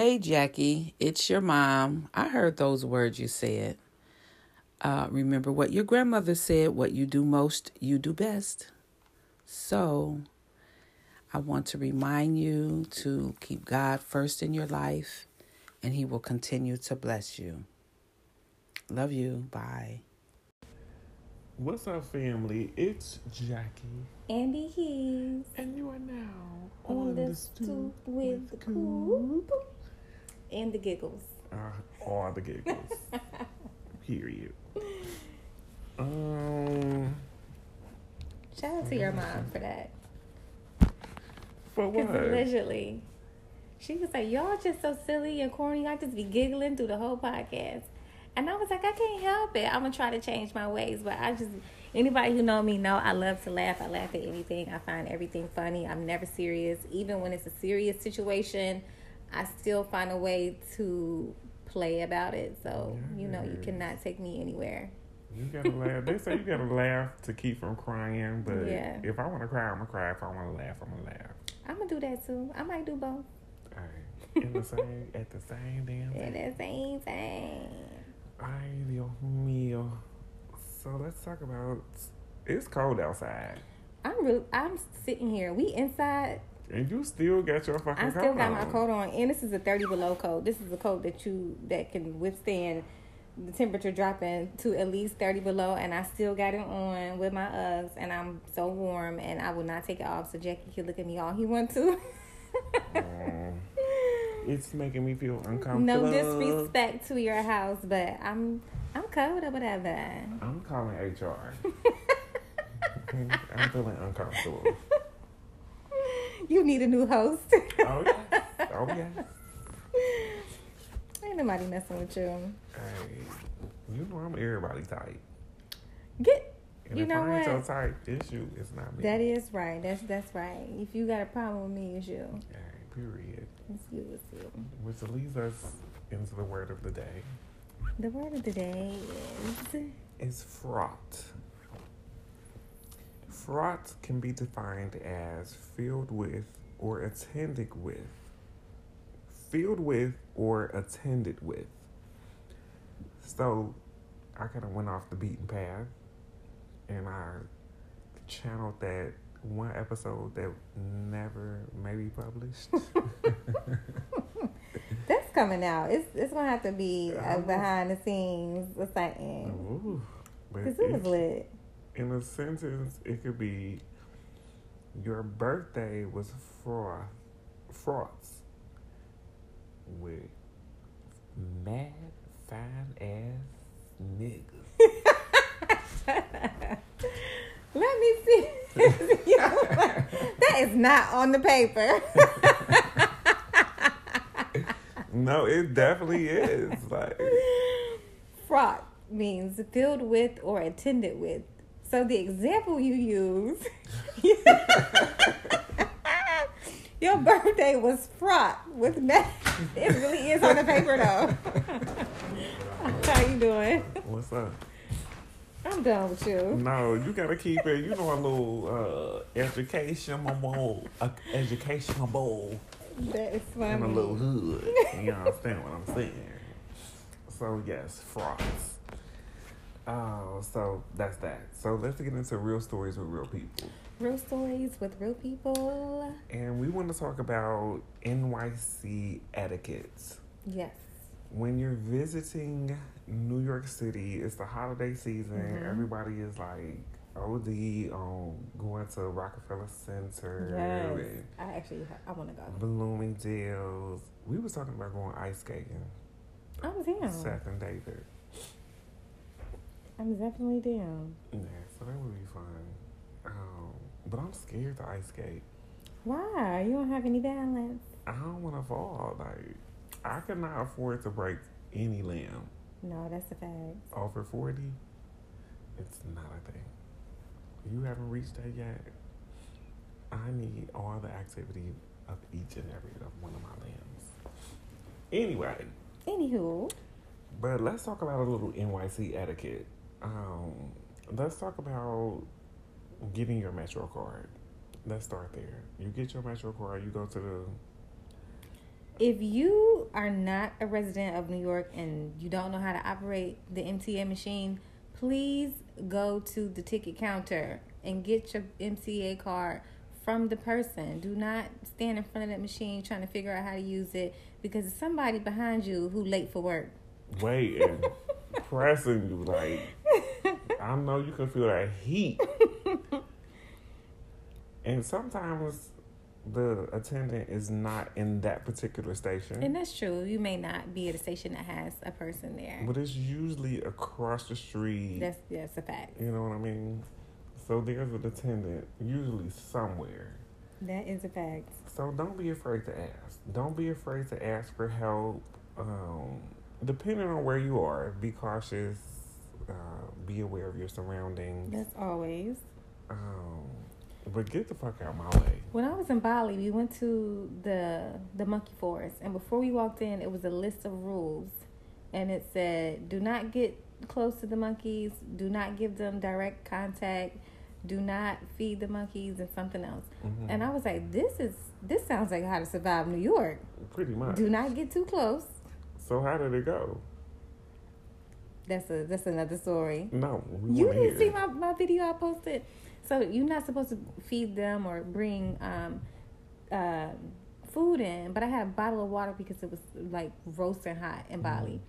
Hey, Jackie, it's your mom. I heard those words you said. Uh, remember what your grandmother said what you do most, you do best. So, I want to remind you to keep God first in your life, and He will continue to bless you. Love you. Bye. What's up, family? It's Jackie. Andy Hughes. And you are now on, the stoop with the coop and the giggles. Uh, all the giggles. Period. Um. Shout out to your mom for that. For what? Allegedly, she was like, "Y'all just so silly and corny. I just be giggling through the whole podcast." And I was like, I can't help it. I'm gonna try to change my ways, but I just anybody who know me know I love to laugh. I laugh at anything. I find everything funny. I'm never serious, even when it's a serious situation. I still find a way to play about it. So yes. you know, you cannot take me anywhere. You gotta laugh. They say you gotta laugh to keep from crying, but yeah. if I want to cry, I'm gonna cry. If I want to laugh, I'm gonna laugh. I'm gonna do that too. I might do both. All right, in the same at the same damn. At the same time. Ay, Dios mío. So let's talk about. It's cold outside. I'm really, I'm sitting here. We inside. And you still got your fucking coat. I still got on. my coat on, and this is a thirty below coat. This is a coat that you that can withstand the temperature dropping to at least 30 below and I still got it on with my Uggs and I'm so warm and I will not take it off so Jackie can look at me all he want to. it's making me feel uncomfortable. No disrespect to your house, but I'm I'm cold or whatever. I'm calling HR. I'm feeling uncomfortable. You need a new host. oh yes. Oh yes. Ain't nobody messing with you. Hey, you know I'm everybody type. Get and you if know I ain't what? your type, it's you. It's not me. That is right. That's that's right. If you got a problem with me, it's you. Hey, period. It's you. It's you. Which leads us into the word of the day. The word of the day is is fraught. Fraught can be defined as filled with or attended with. Filled with or attended with. So I kind of went off the beaten path and I channeled that one episode that never maybe published. That's coming out. It's it's gonna have to be a behind the scenes or something. Because it was lit. In a sentence, it could be your birthday was froth, froths with mad fine ass niggas. Let me see. that is not on the paper. no, it definitely is. Like fraught means filled with or attended with. So the example you use, your birthday was fraught with meth. It really is on the paper though. How you doing? What's up? I'm done with you. No, you gotta keep it. You know a little uh, educational, uh, educational. Bowl. That is funny. In a little hood. You understand what I'm saying? So yes, frauds. Oh, so that's that. So let's get into real stories with real people. Real stories with real people. And we want to talk about NYC etiquettes. Yes. When you're visiting New York City, it's the holiday season. Mm-hmm. Everybody is like OD on going to Rockefeller Center. Yes. I actually I want to go. Bloomingdale's. We was talking about going ice skating. I'm down. Seth and David. I'm definitely down. Yeah, so that would be fun. Um, but I'm scared to ice skate. Why? You don't have any balance. I don't want to fall. Like, I cannot afford to break any limb. No, that's a fact. Over 40, it's not a thing. You haven't reached that yet. I need all the activity of each and every of one of my limbs. Anyway. Anywho. But let's talk about a little NYC etiquette. Um, let's talk about getting your Metro card. Let's start there. You get your Metro card, you go to the if you are not a resident of New York and you don't know how to operate the MTA machine, please go to the ticket counter and get your MTA card from the person. Do not stand in front of that machine trying to figure out how to use it because it's somebody behind you who late for work. Waiting, pressing you like I know you can feel that heat. and sometimes the attendant is not in that particular station. And that's true. You may not be at a station that has a person there. But it's usually across the street. That's that's a fact. You know what I mean? So there's an attendant usually somewhere. That is a fact. So don't be afraid to ask. Don't be afraid to ask for help. Um, depending on where you are, be cautious. Uh, be aware of your surroundings. That's always. Um, but get the fuck out my way. When I was in Bali, we went to the the monkey forest, and before we walked in, it was a list of rules, and it said, "Do not get close to the monkeys. Do not give them direct contact. Do not feed the monkeys, and something else." Mhm. And I was like, "This is this sounds like how to survive New York. Pretty much. Do not get too close." So how did it go? That's a that's another story. No, You didn't hear. see my, my video I posted. So you're not supposed to feed them or bring um, uh, food in, but I had a bottle of water because it was like roasting hot in Bali,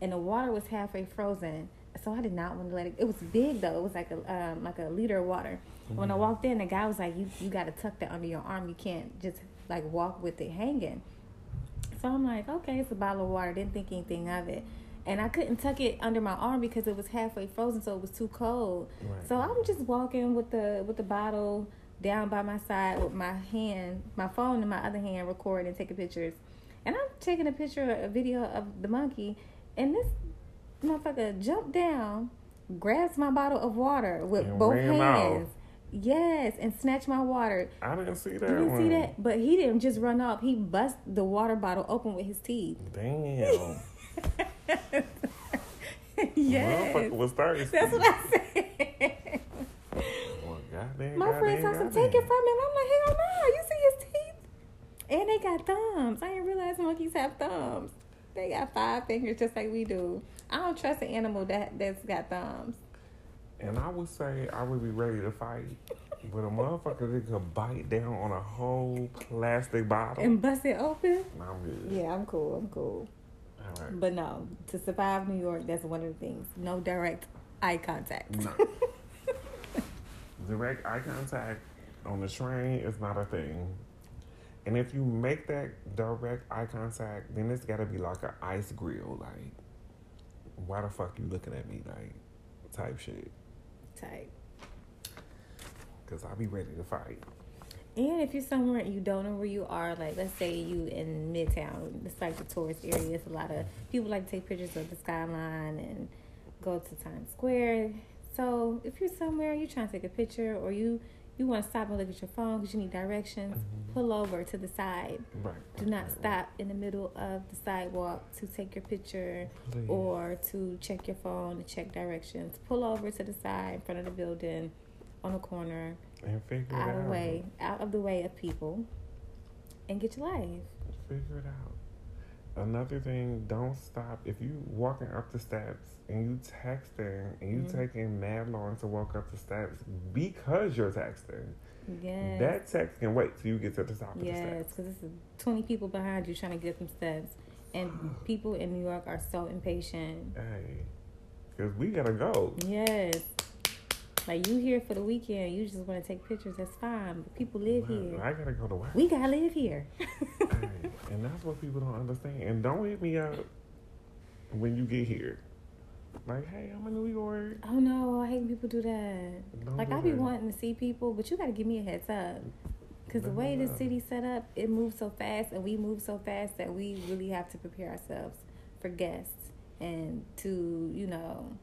and the water was halfway frozen. So I did not want to let it. It was big though. It was like a um, like a liter of water. When I walked in, the guy was like, "You you got to tuck that under your arm. You can't just like walk with it hanging." So I'm like, "Okay, it's a bottle of water." Didn't think anything of it. And I couldn't tuck it under my arm because it was halfway frozen, so it was too cold. Right. So I'm just walking with the with the bottle down by my side with my hand, my phone in my other hand, recording and taking pictures. And I'm taking a picture, a video of the monkey, and this motherfucker jumped down, grabs my bottle of water with And both hands. Yes, and snatched my water. I didn't see that You didn't one. see that? But he didn't just run off. He bust the water bottle open with his teeth. Damn. yes. Motherfucker was thirsty. That's what I said. Well, goddamn, My goddamn, friends told him, take it from him. I'm like, hell no, you see his teeth? And they got thumbs. I didn't realize monkeys have thumbs. They got five fingers just like we do. I don't trust an animal that, that's got thumbs. And I would say I would be ready to fight. But a motherfucker that could bite down on a whole plastic bottle. And bust it open? I'm good. Yeah, I'm cool. I'm cool. All right. But no, to survive New York, that's one of the things. No direct eye contact. No. Direct eye contact on the train is not a thing. And if you make that direct eye contact, then it's gotta be like an ice grill, like why the fuck you looking at me like type shit. Type. Cause I'll be ready to fight. And if you're somewhere and you don't know where you are, like let's say you in Midtown, it's like the tourist area. It's a lot of people like to take pictures of the skyline and go to Times Square. So if you're somewhere, you're trying to take a picture, or you you want to stop and look at your phone because you need directions, mm-hmm. pull over to the side. Right. Do not stop in the middle of the sidewalk to take your picture Please. or to check your phone to check directions. Pull over to the side in front of the building on the corner And figure it out out. of the way, out of the way of people, and get your life. Figure it out. Another thing, don't stop. If you walking up the steps and you texting and you Mhm. taking mad long to walk up the steps because you're texting, Yes, that text can wait till you get to the top of the yes, steps. because there's twenty people behind you trying to get them steps, and people in New York are so impatient. Hey, because we gotta go. Yes, like you here for the weekend, you just want to take pictures. That's fine, but people live here. I gotta go to work. We gotta live here. Hey, and that's what people don't understand. And don't hit me up when you get here. Like, hey, I'm in New York. Oh no, I hate when people do that. Don't Like do I be that. wanting to see people, but you got to give me a heads up. Because the way no. the city's set up, it moves so fast, and we move so fast that we really have to prepare ourselves for guests and to, you know,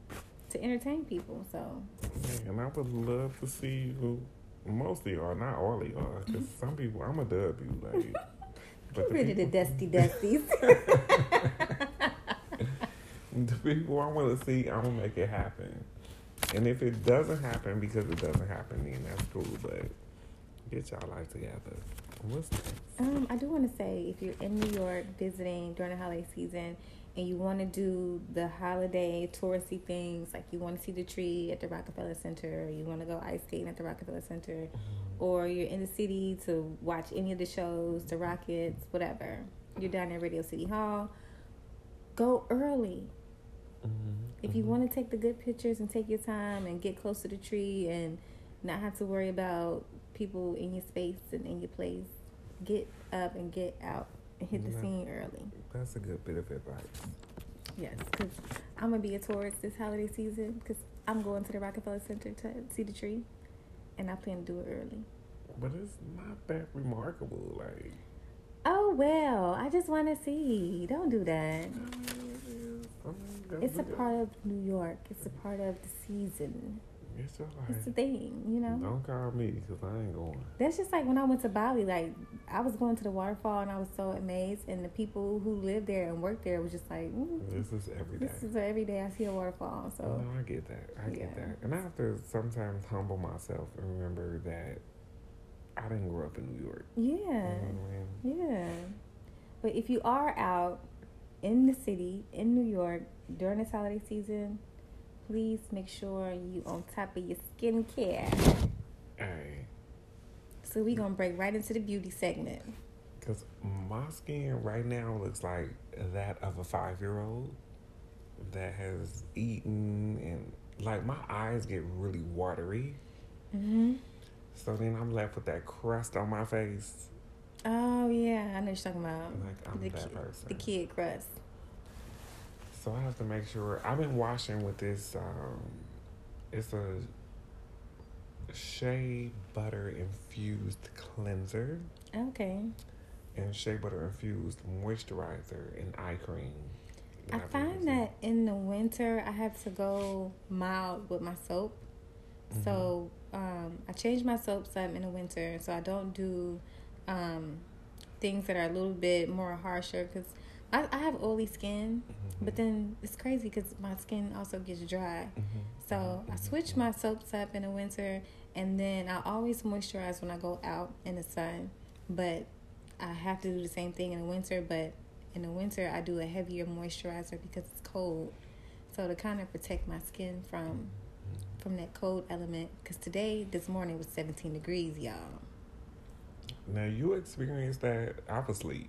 to entertain people. So Yeah, and I would love to see you. Most of y'all, not all of y'all, because some people, I'm a dub you. Like, get rid of the dusty dusties. the people I want to see, I'm gonna make it happen. And if it doesn't happen because it doesn't happen, then that's cool. But get y'all life together. What's next? Um, I do want to say if you're in New York visiting during the holiday season and you want to do the holiday touristy things, like you want to see the tree at the Rockefeller Center, or you want to go ice skating at the Rockefeller Center, Mm-hmm. or you're in the city to watch any of the shows, the Rockettes, whatever. You're down at Radio City Hall. Go early. Mm-hmm. If you want to take the good pictures and take your time and get close to the tree and not have to worry about people in your space and in your place, get up and get out and hit the scene early. That's a good bit of advice. Yes, because I'm gonna be a tourist this holiday season because I'm going to the Rockefeller Center to see the tree, and I plan to do it early. But it's not that remarkable. Like, Oh well, I just want to see. Don't do that. I mean, it is. I mean, It's a part of New York. It's a part of the season. It's all It's a thing, you know. Don't call me because I ain't going. That's just like when I went to Bali. Like I was going to the waterfall and I was so amazed, and the people who lived there and worked there was just like, mm, This is every day. "This is every day I see a waterfall." So No, I get that. I get that. And I have to sometimes humble myself and remember that I didn't grow up in New York. yeah, You know I mean? yeah. But if you are out in the city in New York during this holiday season, please make sure you on top of your skincare. Hey, So we gonna break right into the beauty segment. because my skin right now looks like that of a five year old that has eaten and like my eyes get really watery. Mm-hmm. So then I'm left with that crust on my face. Oh yeah, I know what you're talking about. Like I'm the, that person. the kid crust. So I have to make sure I've been washing with this. Um, it's a shea butter infused cleanser Okay. and shea butter infused moisturizer and eye cream. I that I've been find that in the winter I have to go mild with my soap. Mm-hmm. So um, I change my soaps up in the winter, so I don't do um, things that are a little bit more harsher because I, I have oily skin. Mhm. But then it's crazy because my skin also gets dry. Mhm. So I Mhm. switch my soaps up in the winter, and then I always moisturize when I go out in the sun. But I have to do the same thing in the winter. But in the winter, I do a heavier moisturizer because it's cold. So to kind of protect my skin from from that cold element. Because today, this morning was 17 degrees, y'all. Now you experienced that. I was asleep,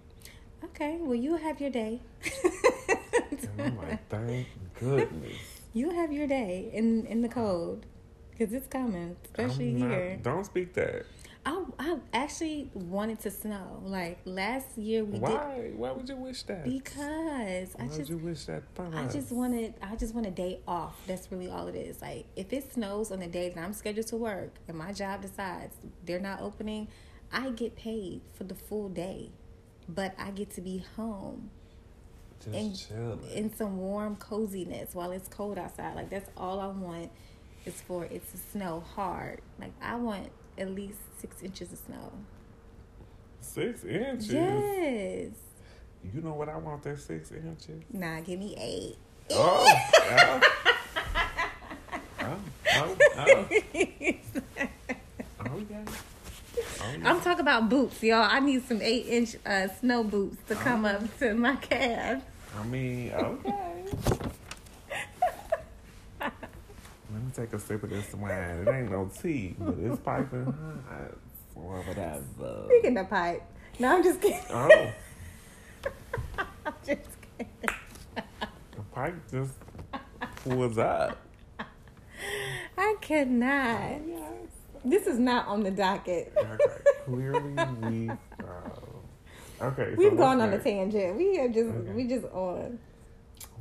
Okay, well you have your day. I'm like, thank goodness. you have your day in in the cold. Because it's coming, especially not- here. Don't speak that. I I actually wanted to snow. Like last year we Why? Why would you wish that? did because Why I would just you wish that I us? just wanted I just want a day off. That's really all it is. Like if it snows on the day that I'm scheduled to work and my job decides they're not opening, I get paid for the full day. But I get to be home just and chilling. in some warm coziness while it's cold outside. Like that's all I want is for it to snow hard. Like I want at least six inches of snow. Six inches. Yes. You know what I want? That six inches. Nah, give me eight. Oh. oh. Oh. Oh. Oh. I'm talking about boots, y'all. I need some eight inch uh, snow boots to come up to my calves. I mean, okay. Let me take a sip of this wine. It ain't no tea, but it's piping hot. Or whatever. Speaking of pipe. No, I'm just kidding. Oh, I'm just kidding. the pipe just pulls up. I cannot. Yes. This is not on the docket. Okay. Clearly, we. Uh, okay. We've what's gone on a tangent. We are just Okay. we just on.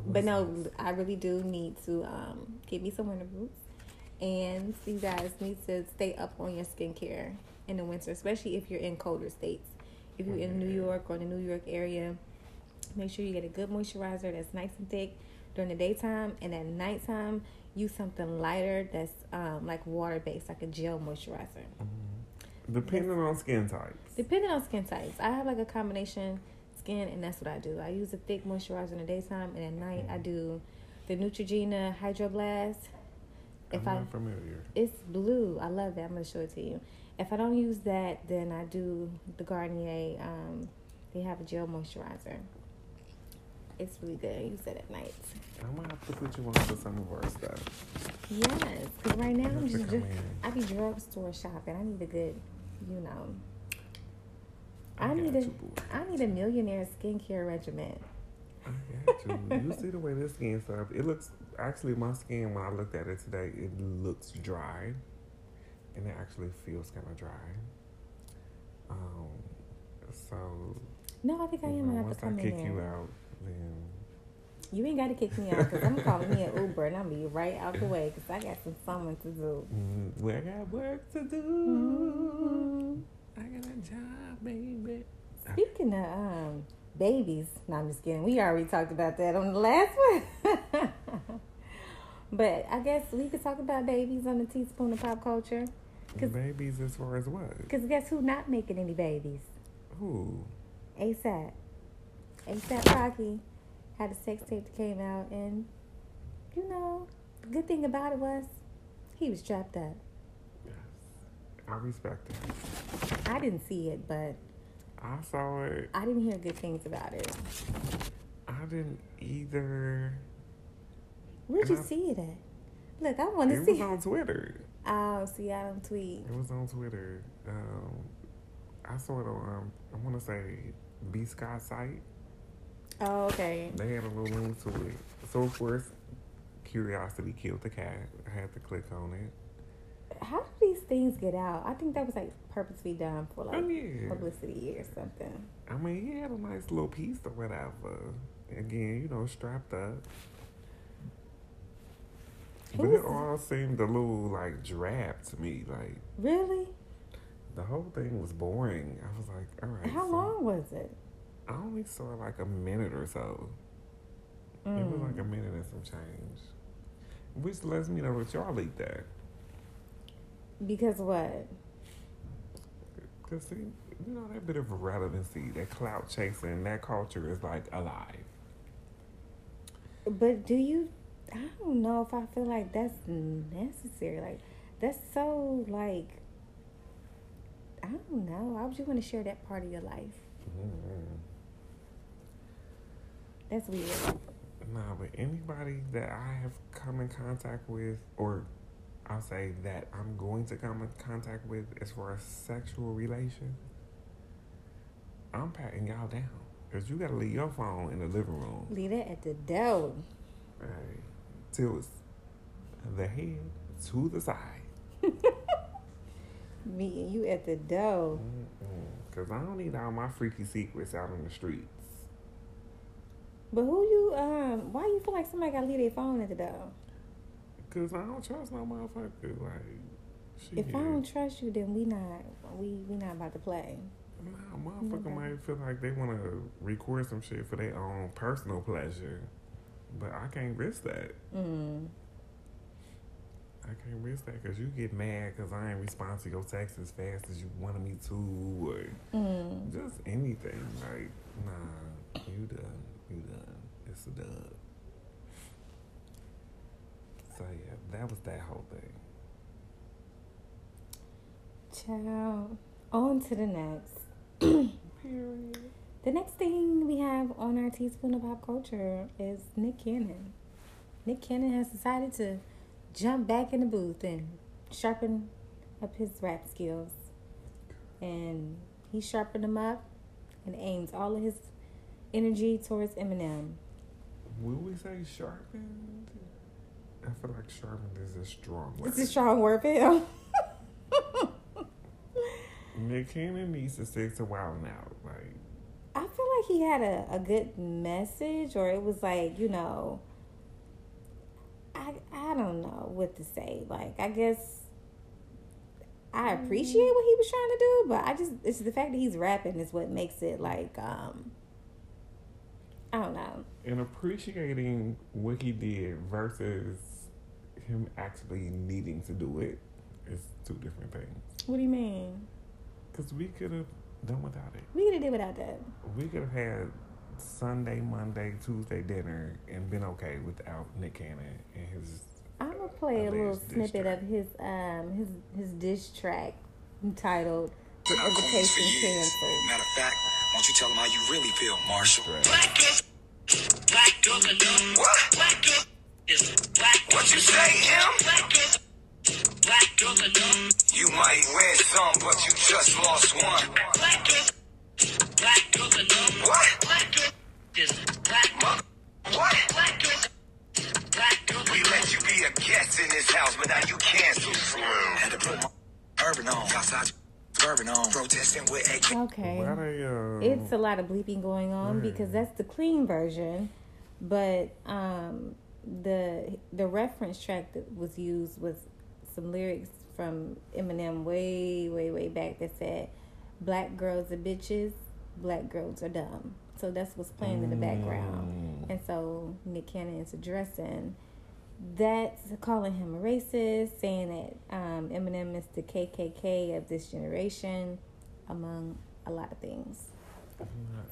But no, next? I really do need to um get me some winter boots. And you guys need to stay up on your skincare in the winter, especially if you're in colder states. If you're in New York or the New York area, make sure you get a good moisturizer that's nice and thick during the daytime. And at nighttime, use something lighter that's um, like water based, like a gel moisturizer. Depending on skin types. Depending on skin types, I have like a combination skin, and that's what I do. I use a thick moisturizer in the daytime, and at night I do the Neutrogena Hydro Blast. If I'm I, familiar. it's blue. I love that. I'm gonna show it to you. If I don't use that, then I do the Garnier. Um, they have a gel moisturizer. It's really good. I use it at night. I'm gonna have to put you on to some of our stuff. Yes, because right now I'm just in. I be drugstore shopping. I need a good, you know. I, I need a you. I need a millionaire skincare regimen. I got you. you see the way this skin stuff? It looks actually my skin when I looked at it today, it looks dry, and it actually feels kind of dry. Um, so No, I think I am gonna have once to I come kick in you out, then You ain't got to kick me out because I'm calling me an Uber and I'm gonna be right out the way because I got some someone to do. mm, we got work to do. Mhm. I got a job, baby. Speaking of um, babies, no, I'm just kidding. We already talked about that on the last one. but I guess we could talk about babies on the teaspoon of pop culture. Cause, Babies as far as what? Because guess who not making any babies? Who? ASAP. ASAP Rocky had a sex tape that came out, and you know, the good thing about it was he was strapped up. Yes. I respect it. I didn't see it, but I saw it. I didn't hear good things about it. I didn't either. Where'd And you I- see it at? Look, I want to see. It was on Twitter. Oh, see, I don't tweet. It was on Twitter. Um, I saw it on. Um, I want to say B Sky site. Oh, okay. They had a little link to it. So of course, curiosity killed the cat. I had to click on it. How do these things get out? I think that was like purposely done for oh, like oh yeah. publicity or something. I mean, he had a nice little piece or whatever. Again, you know, strapped up. Who But it all seemed a little like drab to me. Like Really? the whole thing was boring. I was like, all right. How so- long was it? I only saw like a minute or so. It was Mm. like a minute and some change. Which lets me know that y'all eat that. Because what? Because, see, you know, that bit of relevancy, that clout chasing, that culture is like alive. But do you? I don't know if I feel like that's necessary. Like that's so like. I don't know. Why would you want to share that part of your life? mm That's weird. Nah, but anybody that I have come in contact with, or I'll say that I'm going to come in contact with as far as sexual relation, I'm patting y'all down. Because you got to leave your phone in the living room. Leave it at the door. Right. Till it's the head to the side. Me and you at the door. Because I don't need all my freaky secrets out in the streets. But who you? Um, why you feel like somebody got to leave their phone at the door? Because I don't trust no motherfucker. Like. If I don't trust you, then we not we we not about to play. Nah, motherfucker Okay. might feel like they want to record some shit for their own personal pleasure. But I can't risk that. Mm. I can't risk that because you get mad because I ain't respond to your text as fast as you wanted me to, or Mm. just anything. Like, nah, you done. You done. It's a dub. So, yeah, that was that whole thing. Ciao. On to the next. Period. The next thing we have on our teaspoon of pop culture is Nick Cannon. Nick Cannon has decided to jump back in the booth and sharpen up his rap skills. And he sharpened them up and aims all of his energy towards Eminem. Will we say sharpened? I feel like sharpened is a strong word. It's a strong word for him. Nick Cannon needs to stick to Wild 'N Out. Like, I feel like he had a, a good message, or it was like, you know, I I don't know what to say. Like, I guess I appreciate what he was trying to do, but I just it's the fact that he's rapping is what makes it like um don't know. and appreciating what he did versus him actually needing to do it is two different things. What do you mean? Because we could have done without it. We could have did without that. We could have had Sunday, Monday, Tuesday dinner and been okay without Nick Cannon and his. I'm gonna play a little snippet track. of his um his his diss track entitled "The Invitation Canceled." Matter of fact, why don't you tell them how you really feel, Marshall? Black What? Black girls is black. What you say, him? Black girls, black girls. You might win some, but you just lost one. Black girls, black girls. What? Black girls is black. Mother- What? Black girls, black girls We let you be a guest in this house, but now you canceled. Had to put my urban on. Outside on. Protesting with AK. Okay. Why uh, it's a lot of bleeping going on Right. because that's the clean version but um the the reference track that was used was some lyrics from Eminem way way way back that said black girls are bitches black girls are dumb. So that's what's playing in the background. And so Nick Cannon is addressing that's calling him a racist saying that um, Eminem is the KKK of this generation among a lot of things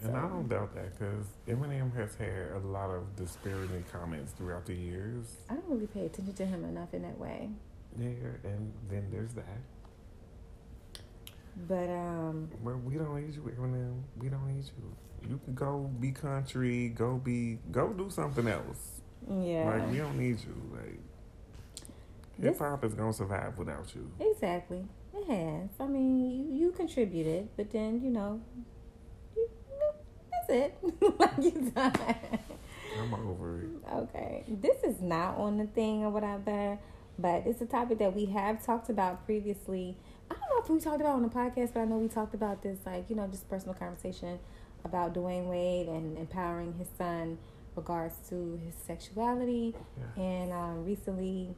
And I don't doubt that because Eminem has had a lot of disparaging comments throughout the years. I don't really pay attention to him enough in that way. Yeah, and then there's that. But um Well, we don't need you, Eminem. We don't need you. You can go be country, go be, go do something else. yeah. Like we don't need you. Like hip hop is gonna survive without you. Exactly. It has. I mean, you, you contributed, but then, you know, that's it. like you done. I'm over it. Okay. This is not on the thing or whatever, but it's a topic that we have talked about previously. I don't know if we talked about on the podcast, but I know we talked about this, like, you know, just personal conversation about Dwyane Wade and empowering his son regards to his sexuality. Yeah. And um, recently,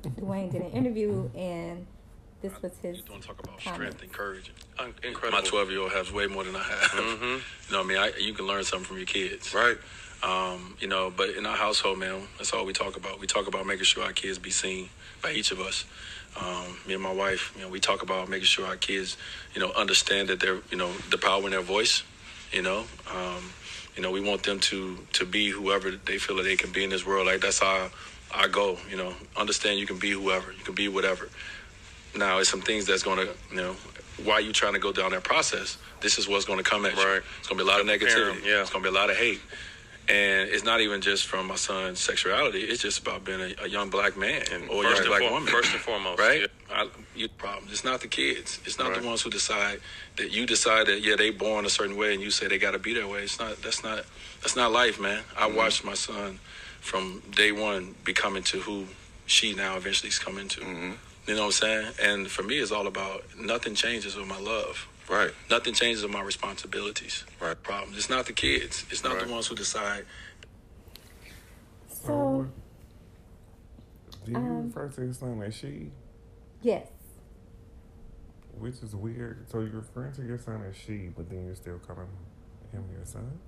Dwayne did an interview, and this was his. You don't talk about comments. strength and courage. Incredible. My 12 year old has way more than I have. Mhm. You know what I mean? I, you can learn something from your kids. Right. Um, you know, but in our household, man, that's all we talk about. We talk about making sure our kids be seen by each of us. Um, me and my wife, you know, we talk about making sure our kids, you know, understand that they're, you know, the power in their voice. You know, um, you know, we want them to to be whoever they feel that they can be in this world. Like that's our our goal. You know, understand you can be whoever, you can be whatever. Now, it's some things that's going to, you know, while you trying to go down that process, this is what's going to come at you. It's going to be a lot of negativity. yeah. It's going to be a lot of hate. And it's not even just from my son's sexuality. It's just about being a, a young black man And or a young black woman. first and foremost, right? yeah. I, you problem. It's not the kids. It's not Right. the ones who decide that you decide that yeah they born a certain way and you say they got to be that way. It's not. That's not. That's not life, man. I Mm-hmm. watched my son from day one becoming to who she now eventually is coming to. Mm-hmm. You know what I'm saying? And for me, it's all about nothing changes with my love. Right. Nothing changes with my responsibilities. Right. Problems. It's not the kids. It's not Right. the ones who decide. So, do you um, refer to your son as she? yes. Which is weird. So you're referring to your son as she, but then you're still calling him your son?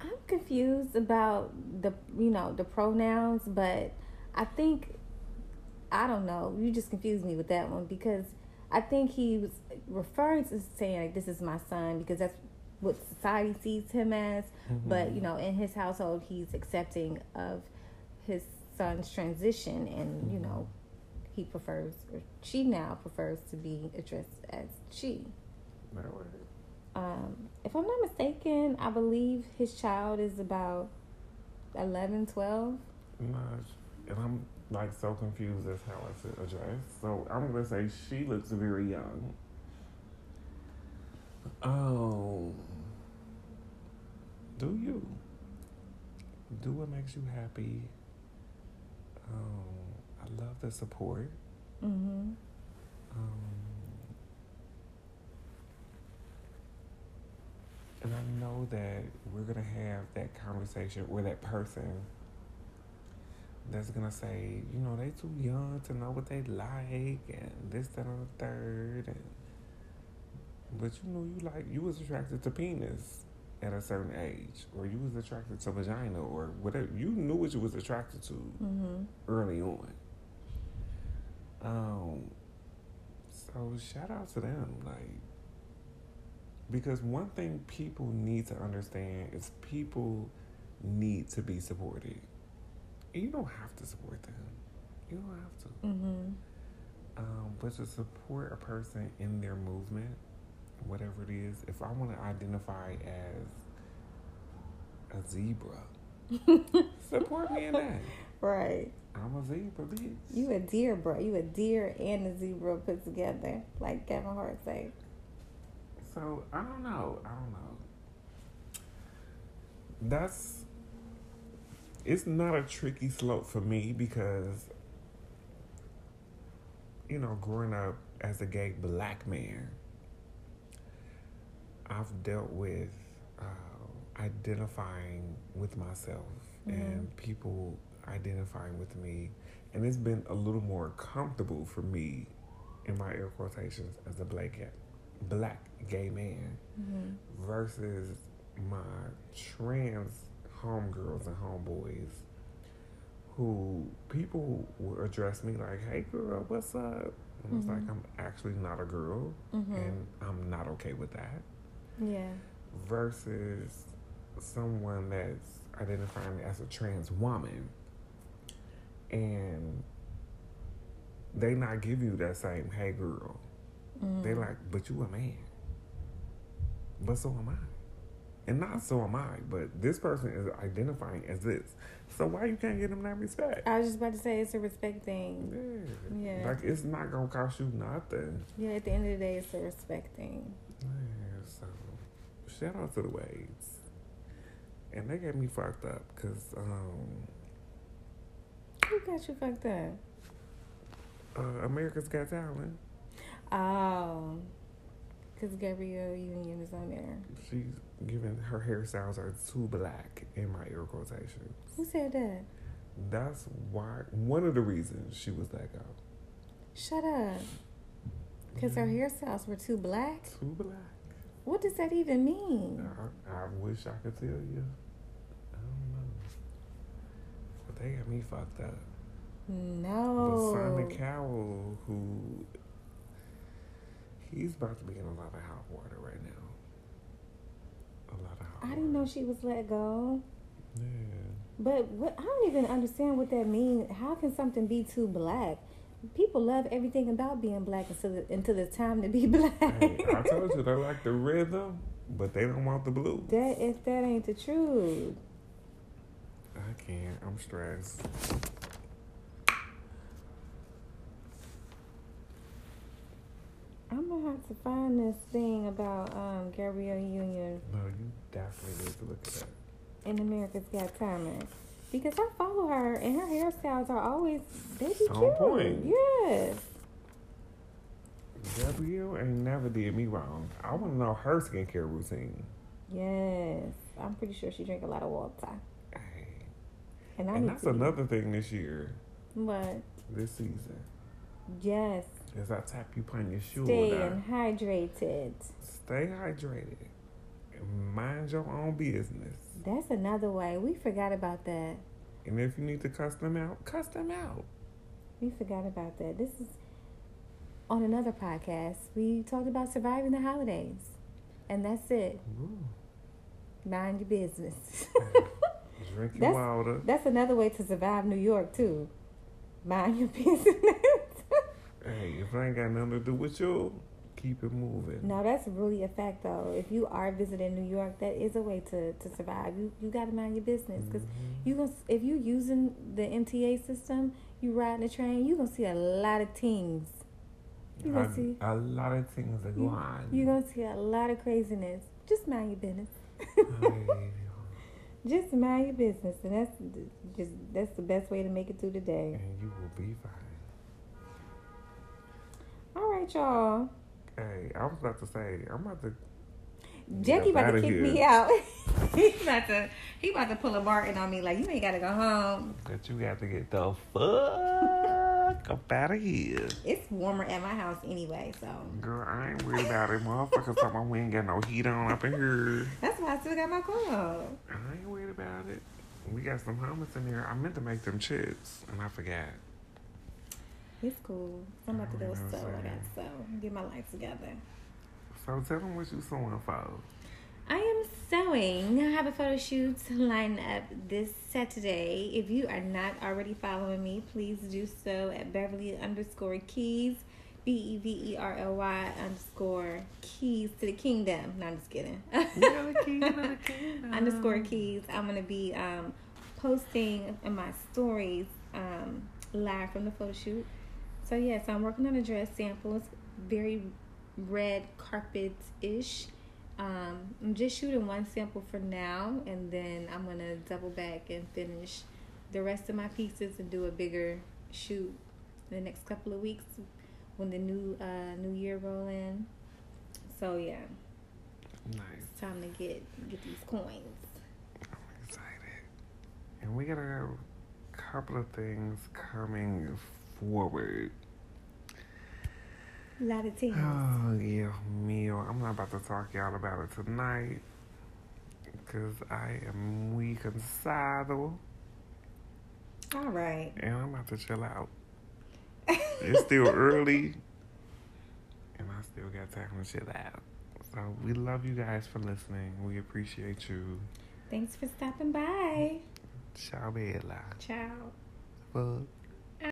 I'm confused about the you know the pronouns, but I think I don't know. You just confused me with that one because I think he was referring to saying like this is my son because that's what society sees him as. But you know, in his household, he's accepting of his son's transition, and you know, he prefers or she now prefers to be addressed as she. That. Um, if I'm not mistaken, I believe his child is about 11, 12. No, and I'm like so confused as how I should address. So I'm gonna say she looks very young. Oh, do you? Do what makes you happy. Um, I love the support. Mm-hmm. Um, and I know that we're gonna have that conversation or that person that's gonna say, you know, they too young to know what they like and this, that, and the third. And, but you know, you like you was attracted to penis at a certain age, or you was attracted to vagina, or whatever. You knew what you was attracted to Mm-hmm. early on. Um, so shout out to them, like, because one thing people need to understand is people need to be supported. And you don't have to support them. You don't have to. Mm-hmm. Um, but to support a person in their movement, whatever it is, if I want to identify as a zebra, support me in that. Right. I'm a zebra, bitch. You a deer, bro. You a deer and a zebra put together, like Kevin Hart say. So I don't know. I don't know. That's it's not a tricky slope for me because you know, growing up as a gay black man, I've dealt with uh, identifying with myself and people identifying with me, and it's been a little more comfortable for me, in my air quotations, as a black black gay man versus my trans homegirls and homeboys who people will address me like, hey girl, what's up? And it's like, mm-hmm. I'm actually not a girl mm-hmm. and I'm not okay with that. Yeah. Versus someone that's identifying as a trans woman and they not give you that same hey girl. They mm-hmm. like, but you a man. But so am I. And not so am I, but this person is identifying as this. So why you can't get them that respect? I was just about to say it's a respect thing. Yeah. Yeah. Like it's not gonna cost you nothing. Yeah, at the end of the day, it's a respect thing. Yeah, so shout out to the waves. And they got me fucked up because um, Who got you fucked up? uh, America's Got Talent. Oh, because Gabrielle Union is on there. She's giving her hairstyles are too black in my air quotations. Who said that? That's why one of the reasons she was let go. Shut up. Because her hairstyles were too black? Too black. What does that even mean? I, I wish I could tell you. I don't know. But they got me fucked up. But No. Simon Cowell, who he's about to be in a lot of hot water right now. A lot of hot I water. didn't know she was let go. Yeah. But what, I don't even understand what that means. How can something be too black? People love everything about being black until the, until it's time to be black. Hey, I told you they like the rhythm, but they don't want the blues. that if that ain't the truth. I can't. I'm stressed. I'm gonna have to find this thing about um, Gabrielle Union No, you definitely need to look at that. in America's Got Talent because I follow her and her hairstyles are always they be cute. point. Yes. Gabrielle ain't never did me wrong. I want to know her skincare routine. Yes. I'm pretty sure she drink a lot of water. Hey. And I And that's another thing this year, What? this season, Yes. Is I tap you on your shoulder. Staying hydrated. Stay hydrated. And Mind your own business. That's another way. We forgot about that. And if you need to cuss them out, cuss them out. We forgot about that. This is on another podcast. We talked about surviving the holidays. And that's it. Ooh. Mind your business. Drink your That's- water. that's another way to survive New York too. Mind your business. Hey, if I ain't got nothing to do with you, keep it moving. no, that's really a fact though. If you are visiting New York, that is a way to, to survive. You you got to mind your business because Mm-hmm. you gonna if you using the MTA system, you riding the train, you gonna see a lot of things. You gonna see a lot of things you, going on. you gonna see a lot of craziness. Just mind your business. Hey, Just mind your business, and that's just that's the best way to make it through the day. and you will be fine. All right, y'all. Hey, I was about to say, I'm about to. Jackie about to kick here. me out. he about to he about to pull a Martin on me like you ain't gotta go home. But you got to get the fuck up out of here. It's warmer at my house anyway, so Girl, I ain't worried about it. Motherfuckers talking about we ain't got no heat on up in here. that's why I still got my coat. I ain't worried about it. We got some hummus in there. I meant to make them chips, and I forgot. It's cool. I'm about to go You know what sew. I got to sew. Get my life together. So tell them what you sewing for. I am sewing. I have a photo shoot lined up this Saturday. If you are not already following me, please do so at Beverly underscore Keys, B E V E R L Y underscore Keys to the Kingdom. No, I'm just kidding. underscore Keys. I'm gonna be um, posting in my stories um, live from the photo shoot. So yes, I'm working on a dress sample. It's very red carpet ish. Um, I'm just shooting one sample for now, and then I'm gonna double back and finish the rest of my pieces and do a bigger shoot in the next couple of weeks when the new uh, new year roll in. So yeah, Nice. it's time to get get these coins. I'm excited. And we got a couple of things coming forward. Of. Oh, yeah, meal. I'm not about to talk y'all about it tonight because I am muy cansado All right. and I'm about to chill out. It's still early and I still got time to chill out. So we love you guys for listening. We appreciate you. Thanks for stopping by. Ciao, Bella. Ciao. Fuck.